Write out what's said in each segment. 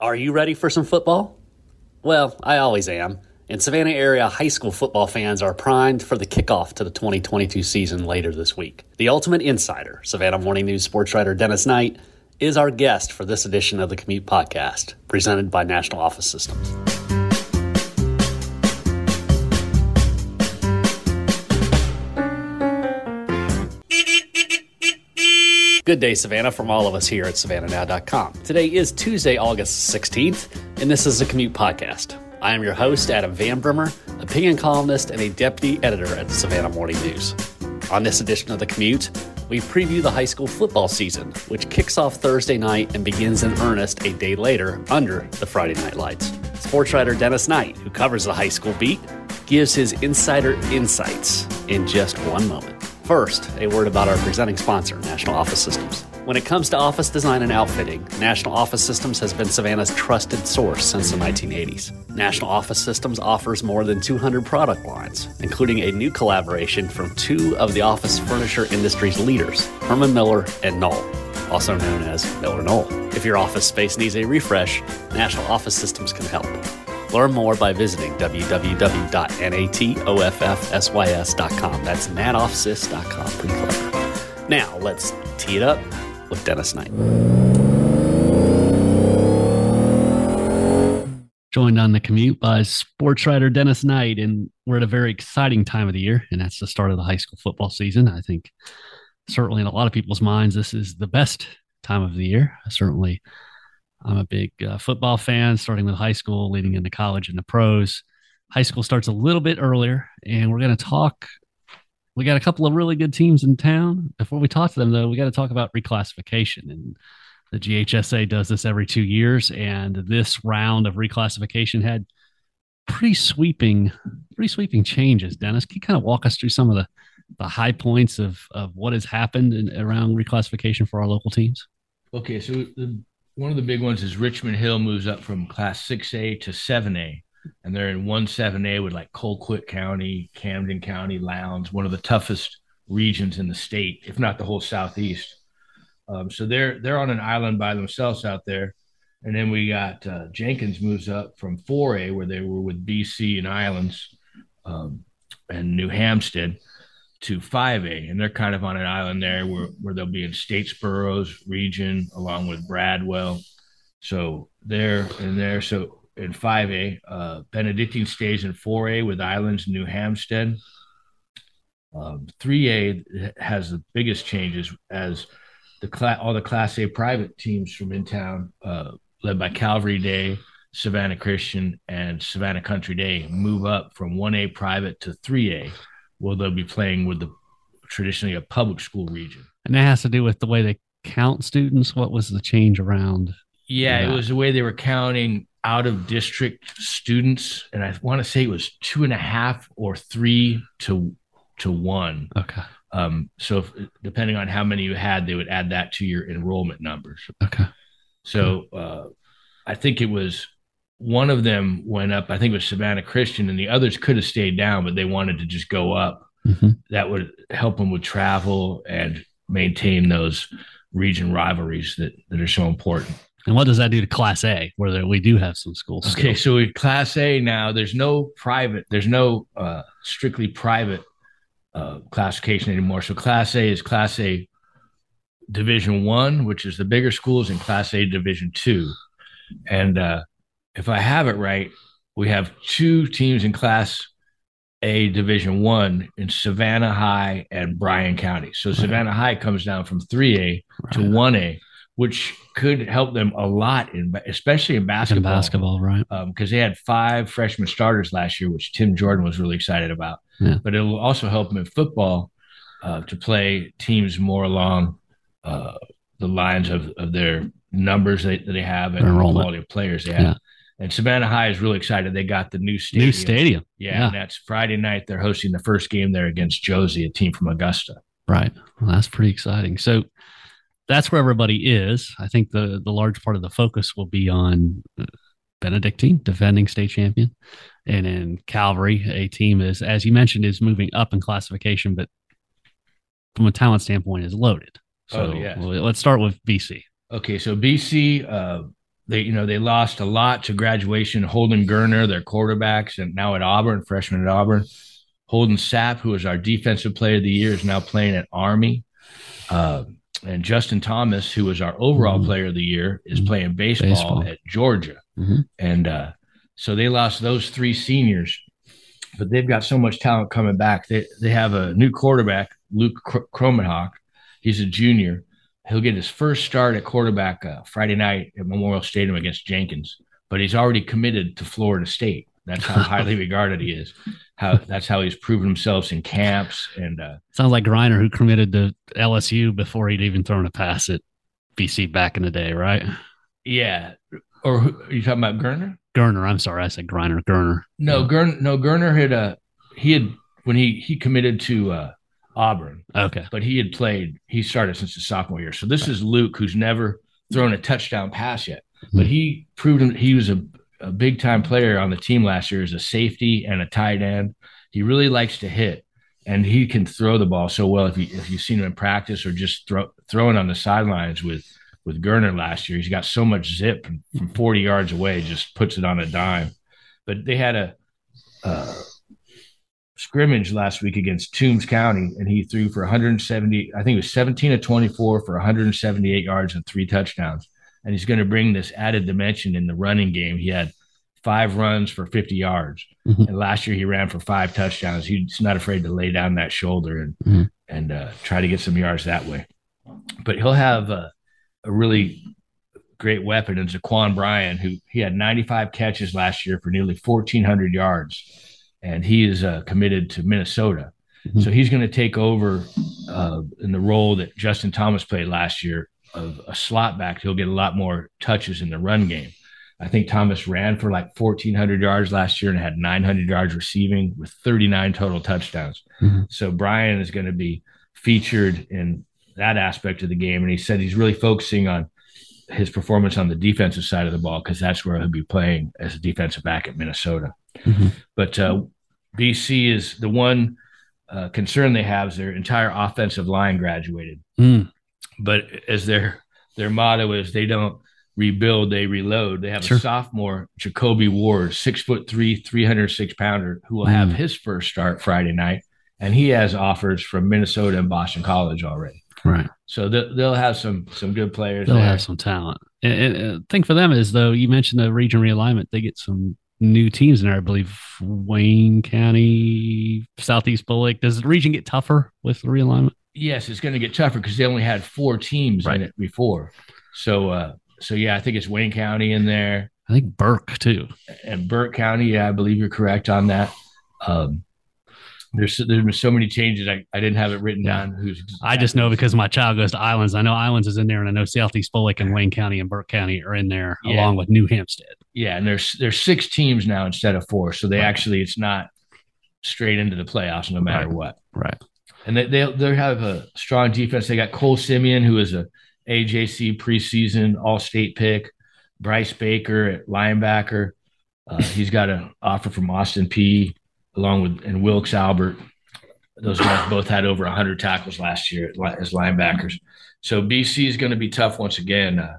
Are you ready for some football? Well, I always am. And Savannah area high school football fans are primed for the kickoff to the 2022 season later this week. The Ultimate Insider, Savannah Morning News sports writer Dennis Knight, is our guest for this edition of the Commute Podcast, presented by National Office Systems. Good day, Savannah, from all of us here at SavannahNow.com. Today is Tuesday, August 16th, and this is the Commute Podcast. I am your host, Adam Van Brimmer, opinion columnist and a deputy editor at the Savannah Morning News. On this edition of The Commute, we preview the high school football season, which kicks off Thursday night and begins in earnest a day later under the Friday night lights. Sports writer Dennis Knight, who covers the high school beat, gives his insider insights in just one moment. First, a word about our presenting sponsor, National Office Systems. When it comes to office design and outfitting, National Office Systems has been Savannah's trusted source since the 1980s. National Office Systems offers more than 200 product lines, including a new collaboration from two of the office furniture industry's leaders, Herman Miller and Knoll, also known as Miller Knoll. If your office space needs a refresh, National Office Systems can help. Learn more by visiting www.natoffsys.com. That's natoffsys.com. Pretty clever. Now, let's tee it up with Dennis Knight. Joined on the commute by sports writer Dennis Knight, and we're at a very exciting time of the year, and that's the start of the high school football season. I think certainly in a lot of people's minds, this is the best time of the year. Certainly, I'm a big uh, football fan, starting with high school, leading into college and the pros. High school starts a little bit earlier, and we're going to talk. We got a couple of really good teams in town. Before we talk to them, though, we got to talk about reclassification. And the GHSA does this every two years, and this round of reclassification had pretty sweeping, pretty sweeping changes. Dennis, can you kind of walk us through some of the the high points of of what has happened in, around reclassification for our local teams? Okay, so the one of the big ones is Richmond Hill moves up from class 6A to 7A. And they're in 1 7A with like Colquitt County, Camden County, Lowndes, one of the toughest regions in the state, if not the whole southeast. Um, so they're they're on an island by themselves out there. And then we got uh, Jenkins moves up from 4A, where they were with BC and Islands um, and New Hampstead to 5A, and they're kind of on an island there where, where they'll be in Statesboro's region along with Bradwell. So they're in there. So in 5A, uh, Benedictine stays in 4A with Islands New Hampstead. Um, 3A has the biggest changes as the class, all the Class A private teams from in town, uh, led by Calvary Day, Savannah Christian, and Savannah Country Day, move up from 1A private to 3A will they'll be playing with the traditionally a public school region. And that has to do with the way they count students. What was the change around? Yeah, that? it was the way they were counting out of district students, and I want to say it was two and a half or three to to one. Okay. Um, so if, depending on how many you had, they would add that to your enrollment numbers. Okay. So uh, I think it was one of them went up. I think it was Savannah Christian, and the others could have stayed down, but they wanted to just go up. Mm-hmm. That would help them with travel and maintain those region rivalries that, that are so important. And what does that do to Class A, where we do have some schools? Okay, still? so with Class A now, there's no private, there's no uh, strictly private uh, classification anymore. So Class A is Class A Division One, which is the bigger schools, and Class A Division Two. And uh, if I have it right, we have two teams in Class A Division One in Savannah High and Bryan County. So. Savannah High comes down from 3A right. to 1A, which could help them a lot in, especially in basketball. In basketball, right? Because um, they had five freshman starters last year, which Tim Jordan was really excited about. Yeah. But it will also help them in football uh, to play teams more along uh, the lines of, of their numbers that, that they have and the quality of players they have. Yeah. And Savannah High is really excited. They got the new stadium. New stadium. Yeah, Yeah. and that's Friday night. They're hosting the first game there against Josey, a team from Augusta. Right. Well, that's pretty exciting. So that's where everybody is. I think the the large part of the focus will be on uh, Benedictine, defending state champion, and then Calvary, a team is as you mentioned is moving up in classification, but from a talent standpoint is loaded. So Oh, yes. let's start with BC. Okay, so BC, uh, they you know they lost a lot to graduation. Holden Gerner, their quarterbacks, and now at Auburn, freshman at Auburn. Holden Sapp, who was our defensive player of the year, is now playing at Army. Uh, and Justin Thomas, who was our overall Mhm. player of the year, is Mhm. playing baseball, Baseball. at Georgia. Mhm. And uh, so they lost those three seniors, but they've got so much talent coming back. They they have a new quarterback, Luke Cr- Kromenhoek. He's a junior. He'll get his first start at quarterback uh, Friday night at Memorial Stadium against Jenkins, but he's already committed to Florida State. That's how highly regarded he is. How that's how he's proven himself in camps and uh, Sounds like Griner, who committed to LSU before he'd even thrown a pass at BC back in the day, right? yeah. Or who, are you talking about Gerner? Gerner, I'm sorry, I said Griner. Gerner. No, Yeah. Gern, no Gerner had uh he had when he he committed to uh, Auburn, Okay. but he had played. He started since his sophomore year. So this is Luke, who's never thrown a touchdown pass yet, but he proved him, he was a, a big time player on the team last year as a safety and a tight end. He really likes to hit, and he can throw the ball so well. If you if you've seen him in practice or just throw throwing on the sidelines with with Gerner last year, he's got so much zip from, from 40 yards away, just puts it on a dime. But they had a uh, scrimmage last week against Toombs County, and he threw for 170. I think it was 17 to 24 for 178 yards and three touchdowns. And he's going to bring this added dimension in the running game. He had five runs for 50 yards, Mhm. and last year he ran for five touchdowns. He's not afraid to lay down that shoulder and Mhm. and uh, try to get some yards that way. But he'll have a, a really great weapon in Zaquan Bryan, who he had 95 catches last year for nearly 1,400 yards, and he is uh, committed to Minnesota. Mhm. So he's going to take over uh, in the role that Justin Thomas played last year of a slot back. He'll get a lot more touches in the run game. I think Thomas ran for like 1,400 yards last year and had 900 yards receiving with 39 total touchdowns. Mhm. So Brian is going to be featured in that aspect of the game. And he said he's really focusing on his performance on the defensive side of the ball because that's where he'll be playing as a defensive back at Minnesota. Mhm. But uh, BC is the one uh, concern they have is their entire offensive line graduated. Mm, But as their their motto is, they don't rebuild, they reload. They have Sure. a sophomore, Jacoby Ward, six foot three, 306 pounder, who will have Mm. his first start Friday night. And he has offers from Minnesota and Boston College already. Right. So they'll, they'll have some some good players They'll there. have some talent. And, and, thing for them is though you mentioned the region realignment, they get some new teams in there. I believe Wayne County, Southeast Bulloch. Does the region get tougher with the realignment? yes, it's going to get tougher because they only had four teams Right. in it before. So, uh, so yeah, I think it's Wayne County in there I think Burke too. and Burke County. Yeah, I believe you're correct on that. Um, there's there's been so many changes. I, I didn't have it written down. Who's I just know because my child goes to Islands. I know Islands is in there, and I know Southeast Bulloch and Wayne County and Burke County are in there Yeah. along with New Hampstead. yeah, and there's there's six teams now instead of four. So they Right. actually it's not straight into the playoffs no matter Right. what. Right. and they they they have a strong defense. They got Cole Simeon, who is a AJC preseason All State pick. Bryce Baker at linebacker. Uh, he's got an offer from Austin Peay along with and Wilkes Albert. Those guys both had over 100 tackles last year as linebackers. So BC is going to be tough once again. Uh,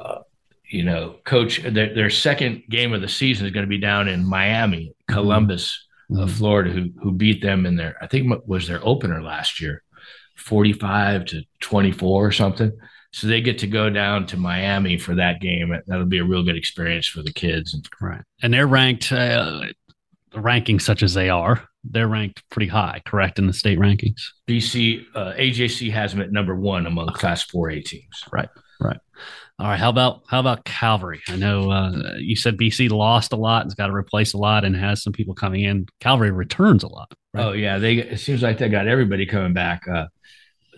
uh, you know, coach, their, their second game of the season is going to be down in Miami, Columbus of Mhm. Florida who who beat them in their I think was their opener last year, 45 to 24 or something. So they get to go down to Miami for that game. That'll be a real good experience for the kids. And Right. And they're ranked, uh, rankings such as they are, they're ranked pretty high, correct, in the state rankings. BC uh, AJC has them at number one among Class 4A teams. Right, right. All right. How about how about Calvary? I know uh, you said BC lost a lot, has got to replace a lot, and has some people coming in. Calvary returns a lot. Right. Oh yeah, they it seems like they got everybody coming back. Uh,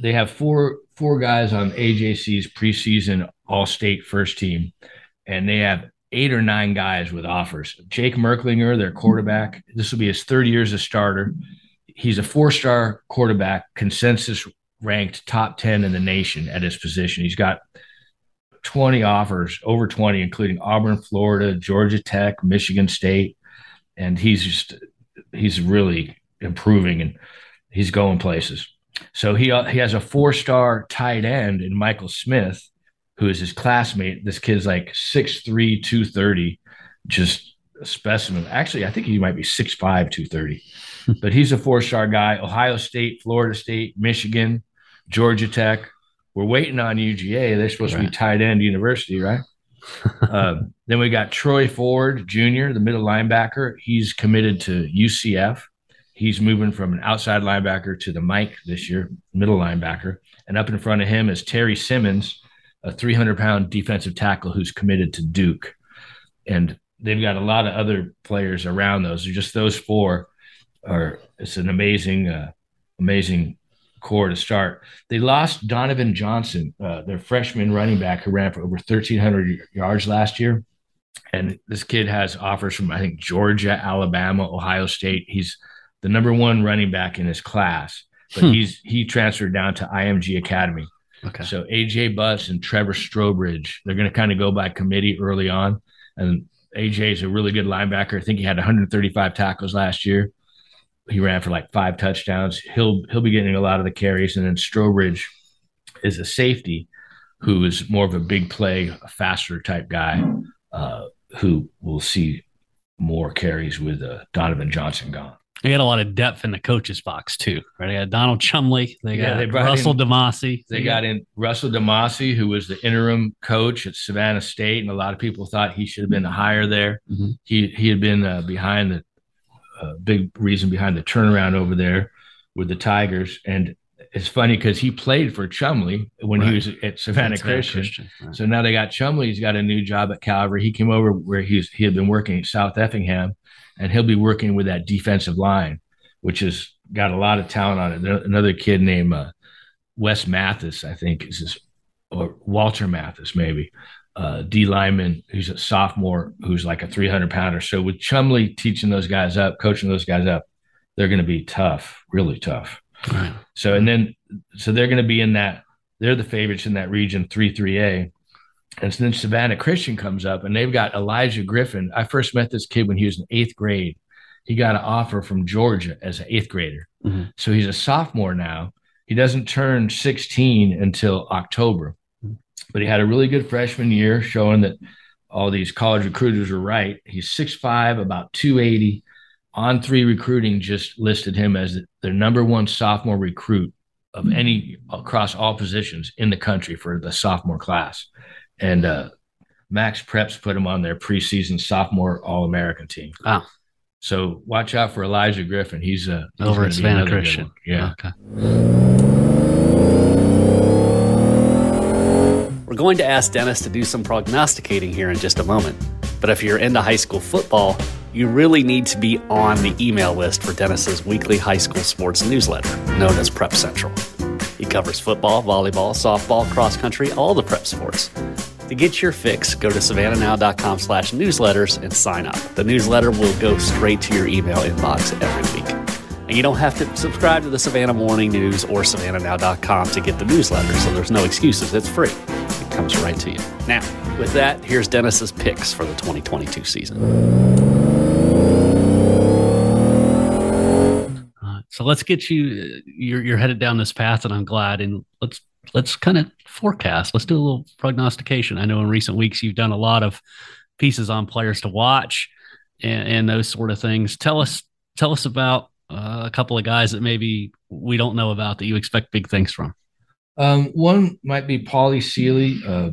they have four four guys on AJC's preseason All State first team, and they have eight or nine guys with offers. Jake Merklinger, their quarterback, this will be his third year as a starter. He's a four star quarterback, consensus ranked top 10 in the nation at his position. He's got 20 offers, over 20, including Auburn, Florida, Georgia Tech, Michigan State. And he's just, he's really improving and he's going places. So he, uh, he has a four star tight end in Michael Smith who is his classmate. This kid's like 6'3, 230, just a specimen. Actually, I think he might be 6'5, 230. but he's a four star guy. Ohio State, Florida State, Michigan, Georgia Tech. We're waiting on UGA. They're supposed right. to be tight end university, right? uh, then we got Troy Ford Jr., the middle linebacker. He's committed to UCF. He's moving from an outside linebacker to the Mike this year, middle linebacker. And up in front of him is Terry Simmons, a 300 pound defensive tackle who's committed to Duke. And they've got a lot of other players around those. Just those four are, it's an amazing, uh, amazing core to start. They lost Donovan Johnson, uh, their freshman running back who ran for over 1,300 yards last year. And this kid has offers from, I think, Georgia, Alabama, Ohio State. He's the number one running back in his class, but hmm. he's he transferred down to IMG Academy. Okay. So AJ Butts and Trevor Strobridge, they're going to kind of go by committee early on. And AJ is a really good linebacker. I think he had 135 tackles last year. He ran for like five touchdowns. He'll he'll be getting a lot of the carries. And then Strobridge is a safety who is more of a big play, a faster type guy uh, who will see more carries with uh, Donovan Johnson gone. They got a lot of depth in the coaches box too, right? They got Donald Chumley, they got yeah, they Russell in, DeMasi. They got in Russell DeMasi, who was the interim coach at Savannah State, and a lot of people thought he should have been a hire there. Mm-hmm. He he had been uh, behind the uh, big reason behind the turnaround over there with the Tigers, and it's funny because he played for Chumley when right. he was at Savannah Christian. Christian right. So now they got Chumley. He's got a new job at Calvary. He came over where he's he had been working at South Effingham and he'll be working with that defensive line, which has got a lot of talent on it. Another kid named uh, Wes Mathis, I think, is this, or Walter Mathis, maybe. Uh, D lineman who's a sophomore who's like a 300 pounder. So with Chumley teaching those guys up, coaching those guys up, they're going to be tough, really tough. Right. So and then so they're going to be in that. They're the favorites in that region three three A. And so then Savannah Christian comes up and they've got Elijah Griffin. I first met this kid when he was in eighth grade. He got an offer from Georgia as an eighth grader. Mm-hmm. So he's a sophomore now. He doesn't turn 16 until October, but he had a really good freshman year showing that all these college recruiters were right. He's 6'5, about 280. On3 recruiting just listed him as their number one sophomore recruit of any across all positions in the country for the sophomore class and uh, MaxPreps put him on their preseason sophomore All American team. Wow. So watch out for Elijah Griffin. He's, uh, he's over at Savannah Christian. Yeah. Okay. We're going to ask Dennis to do some prognosticating here in just a moment. But if you're into high school football, you really need to be on the email list for Dennis's weekly high school sports newsletter, known as Prep Central. He covers football, volleyball, softball, cross country, all the prep sports. To get your fix, go to savannahnow.com slash newsletters and sign up. The newsletter will go straight to your email inbox every week. And you don't have to subscribe to the Savannah Morning News or savannahnow.com to get the newsletter, so there's no excuses. It's free. It comes right to you. Now, with that, here's Dennis's picks for the 2022 season. Uh, so let's get you. Uh, you're you're headed down this path, and I'm glad. And let's let's kind of forecast. Let's do a little prognostication. I know in recent weeks you've done a lot of pieces on players to watch and, and those sort of things. Tell us tell us about uh, a couple of guys that maybe we don't know about that you expect big things from. Um, one might be Paulie Seeley, uh,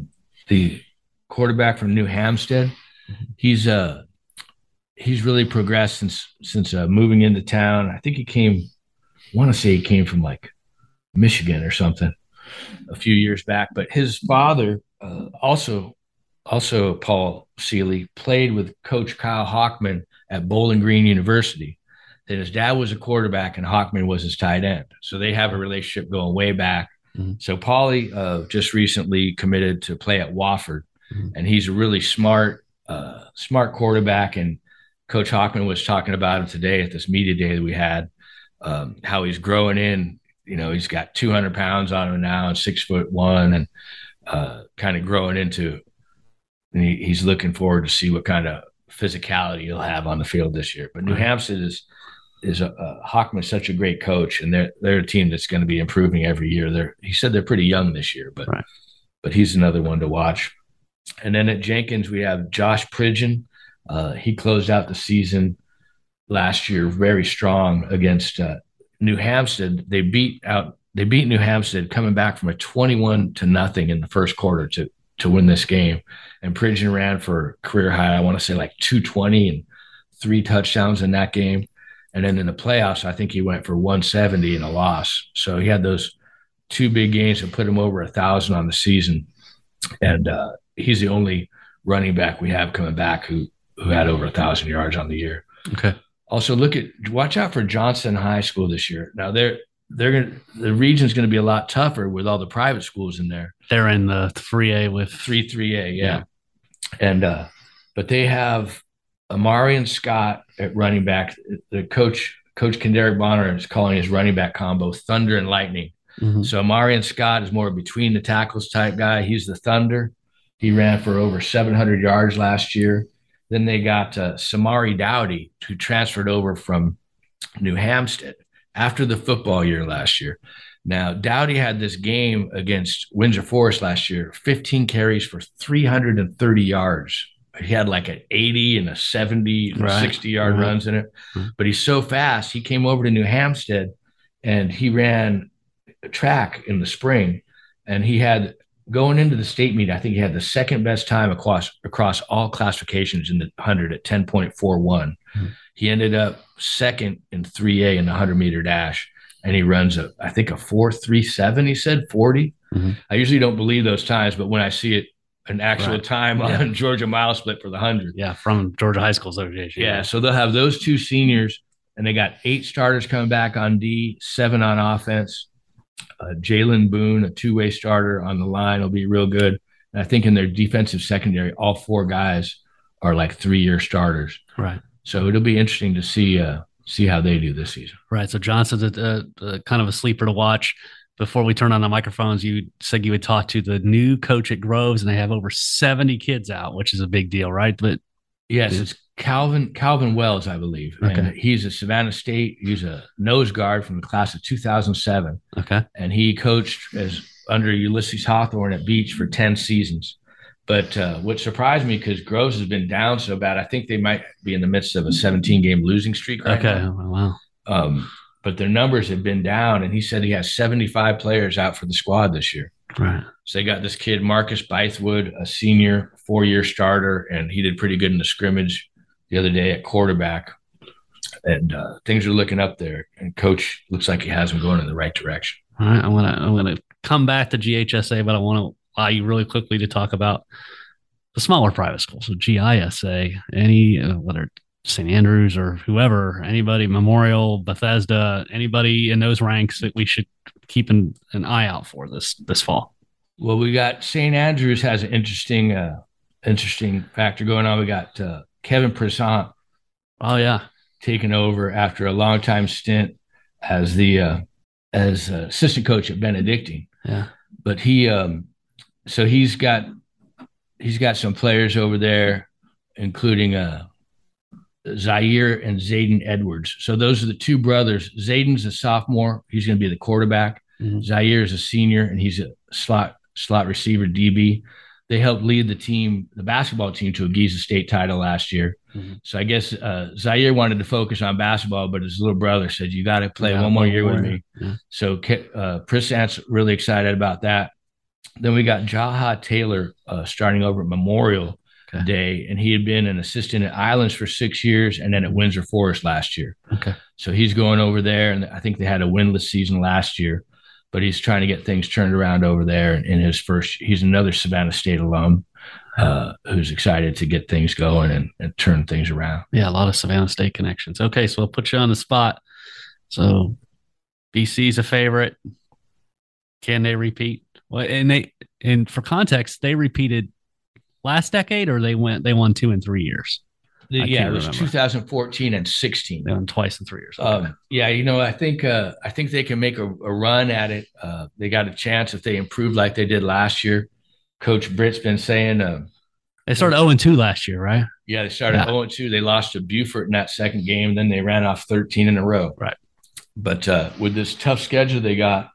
the quarterback from New Hampstead. Mm-hmm. He's uh he's really progressed since since uh, moving into town. I think he came, I want to say he came from like Michigan or something a few years back. But his father, uh, also also Paul Seeley, played with Coach Kyle Hockman at Bowling Green University. That his dad was a quarterback and Hockman was his tight end. So they have a relationship going way back. Mm-hmm. So Paulie uh, just recently committed to play at Wofford, mm-hmm. and he's a really smart uh, smart quarterback. And Coach Hockman was talking about him today at this media day that we had, um, how he's growing in. You know, he's got 200 pounds on him now and six foot one and uh, kind of growing into. And he, he's looking forward to see what kind of physicality he'll have on the field this year. But New Hampstead is is a, a Hockman such a great coach, and they're they're a team that's going to be improving every year. They're he said they're pretty young this year, but Right. but he's another one to watch. And then at Jenkins, we have Josh Pridgeon. Uh, he closed out the season last year very strong against uh, New Hampstead. They beat out they beat New Hampstead coming back from a 21 to nothing in the first quarter to to win this game. And Pridgeon ran for career high, I want to say like 220 and three touchdowns in that game. And then in the playoffs, I think he went for 170 in a loss. So he had those two big games that put him over a thousand on the season. And uh, he's the only running back we have coming back who who had over a thousand yards on the year. Okay. Also, look at watch out for Johnson High School this year. Now they're they're gonna the region's gonna be a lot tougher with all the private schools in there. They're in the three A with Three three A, yeah. And uh, but they have Amari and Scott at running back. The coach Coach Kenderick Bonner is calling his running back combo Thunder and Lightning. Mhm. So and Scott is more between the tackles type guy. He's the Thunder. He ran for over 700 yards last year. Then they got uh, Samari Dowdy, who transferred over from New Hampstead after the football year last year. Now, Dowdy had this game against Windsor Forest last year 15 carries for 330 yards. He had like an 80 and a 70 and Right. 60 yard Mhm. runs in it. Mhm. But he's so fast. He came over to New Hampstead and he ran track in the spring, and he had going into the state meet. I think he had the second best time across across all classifications in the hundred at ten point four one. Mhm. He ended up second in three A in the hundred meter dash, and he runs a I think a four three seven. He said 40 Mhm. I usually don't believe those times, but when I see it an actual Right. time Yeah. on Georgia mile split for the hundred, yeah from Georgia High School Association. yeah, so they'll have those two seniors, and they got eight starters coming back on D, seven on offense. Uh, Jalen Boone, a two way starter on the line, will be real good. And I think in their defensive secondary, all four guys are like three year starters. right. So it'll be interesting to see uh, see how they do this season. Right. So Johnson's a, a, a kind of a sleeper to watch. Before we turn on the microphones, you said you would talk to the new coach at Groves, and they have over 70 kids out, which is a big deal, right? But Yes, it's Calvin Calvin Wells, I believe. And he's a Savannah State. He's a nose guard from the class of 2007. okay. and he coached as under Ulysses Hawthorne at Beach for 10 seasons. But uh, what surprised me because Groves has been down so bad, I think they might be in the midst of a 17 game losing streak right Okay. now. Wow. Um, but their numbers have been down, and he said he has 75 players out for the squad this year. Right. So they got this kid, Marcus Bythewood, a senior, four year starter, and he did pretty good in the scrimmage the other day at quarterback. And uh, things are looking up there, and coach looks like he has them going in the right direction. All right. I'm gonna I'm gonna come back to GHSA, but I want to allow you really quickly to talk about the smaller private schools. So GISA, any uh, whether St. Andrews or whoever, anybody, Memorial, Bethesda, anybody in those ranks that we should keep an, an eye out for this this fall. Well, we got St. Andrews has an interesting, uh, interesting factor going on. We got uh, Kevin Prasant Oh yeah. taking over after a long time stint as the uh, as uh, assistant coach at Benedictine. Yeah. But he, um, so he's got he's got some players over there, including uh, Zaire and Zayden Edwards. So those are the two brothers. Zayden's a sophomore; he's going to be the quarterback. Mhm. Zaire is a senior, and he's a slot slot receiver DB. They helped lead the team, the basketball team, to a GISA State title last year. Mhm. So I guess uh, Zaire wanted to focus on basketball, but his little brother said, "You got to play Yeah, one more year with me." Yeah. So uh, Prisant's really excited about that. Then we got Jaha Taylor uh, starting over at Memorial Okay. Day, and he had been an assistant at Islands for six years, and then at Windsor Forest last year. Okay. So he's going over there, and I think they had a winless season last year, but he's trying to get things turned around over there. In his first, he's another Savannah State alum uh, who's excited to get things going and, and turn things around. Yeah, a lot of Savannah State connections. Okay, so I'll put you on the spot. So BC's a favorite. Can they repeat? Well, and they and for context, they repeated last decade, or they went they won two in three years. I yeah, it was remember. 2014 and 16. They won twice in three years. Okay. Um, yeah, you know, I think uh, I think they can make a, a run at it. Uh, they got a chance if they improve like they did last year. Coach Britt's been saying, uh, they started zero and two last year, right? yeah, they started Yeah. 0 2. They lost to Buford in that second game. Then they ran off 13 in a row. Right. But uh, with this tough schedule they got,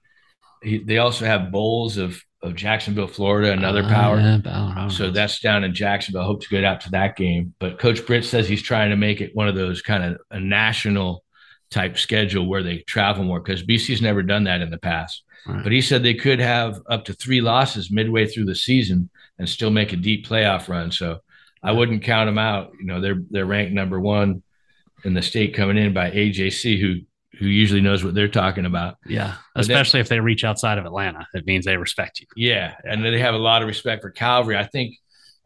he, they also have Bolles of, of Jacksonville, Florida, another Ah, power. yeah, power. So that's down in Jacksonville. Hope to get out to that game. But Coach Britt says he's trying to make it one of those kind of a national type schedule where they travel more because BC's never done that in the past. Right. But he said they could have up to three losses midway through the season and still make a deep playoff run. So I wouldn't count them out. You know, they're they're ranked number one in the state coming in by AJC, who who usually knows what they're talking about. yeah, especially if they reach outside of Atlanta, it means they respect you. Yeah, and they have a lot of respect for Calvary. I think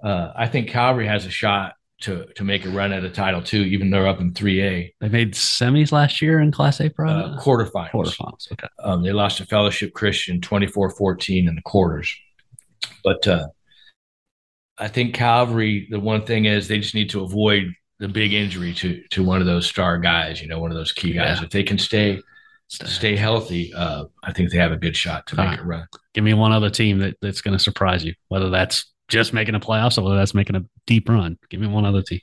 uh, I think Calvary has a shot to to make a run at a title too, even though they're up in three A They made semis last year in Class A Pro. uh, quarterfinals. quarterfinals. Okay. Um, they lost to Fellowship Christian 24-14 in the quarters. But uh, I think Calvary, the one thing is they just need to avoid the big injury to to one of those star guys, you know, one of those key guys. Yeah. If they can stay stay healthy, uh, I think they have a good shot to make Alright. a run. Give me one other team that, that's going to surprise you, whether that's just making a playoffs or whether that's making a deep run. Give me one other team.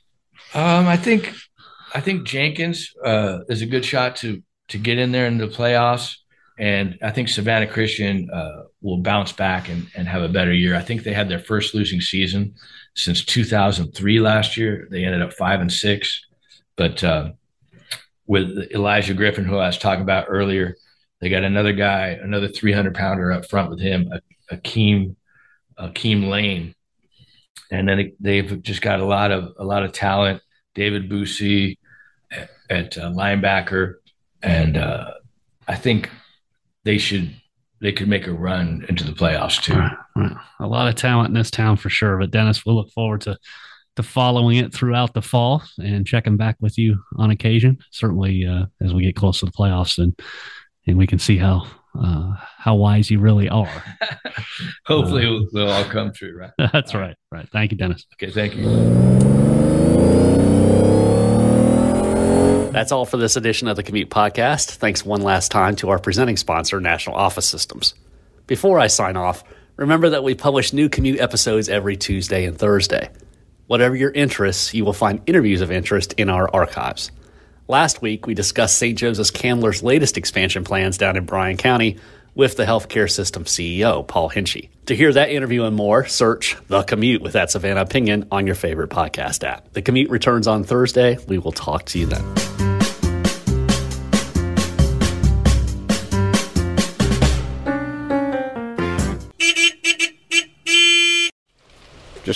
Um, I think I think Jenkins uh, is a good shot to to get in there in the playoffs, and I think Savannah Christian uh, will bounce back and, and have a better year. I think they had their first losing season since 2003 last year. They ended up five and six, but uh, with Elijah Griffin, who I was talking about earlier, they got another guy, another 300 pounder up front with him, Akeem Akeem Lane, and then they've just got a lot of a lot of talent. David Boosie at, at uh, linebacker, and uh, I think they should they could make a run into the playoffs too. Right, right. A lot of talent in this town for sure. But Dennis, we'll look forward to to following it throughout the fall and checking back with you on occasion. Certainly, uh, as we get close to the playoffs, and and we can see how uh, how wise you really are. Hopefully, it'll, they'll all come true. Right? That's right. Right. Thank you, Dennis. Okay. Thank you. That's all for this edition of the Commute Podcast. Thanks one last time to our presenting sponsor, National Office Systems. Before I sign off, remember that we publish new Commute episodes every Tuesday and Thursday. Whatever your interests, you will find interviews of interest in our archives. Last week, we discussed St. Joseph's Candler's latest expansion plans down in Bryan County with the healthcare system CEO, Paul Hinchey. To hear that interview and more, search The Commute with that Savannah opinion on your favorite podcast app. The Commute returns on Thursday. We will talk to you then.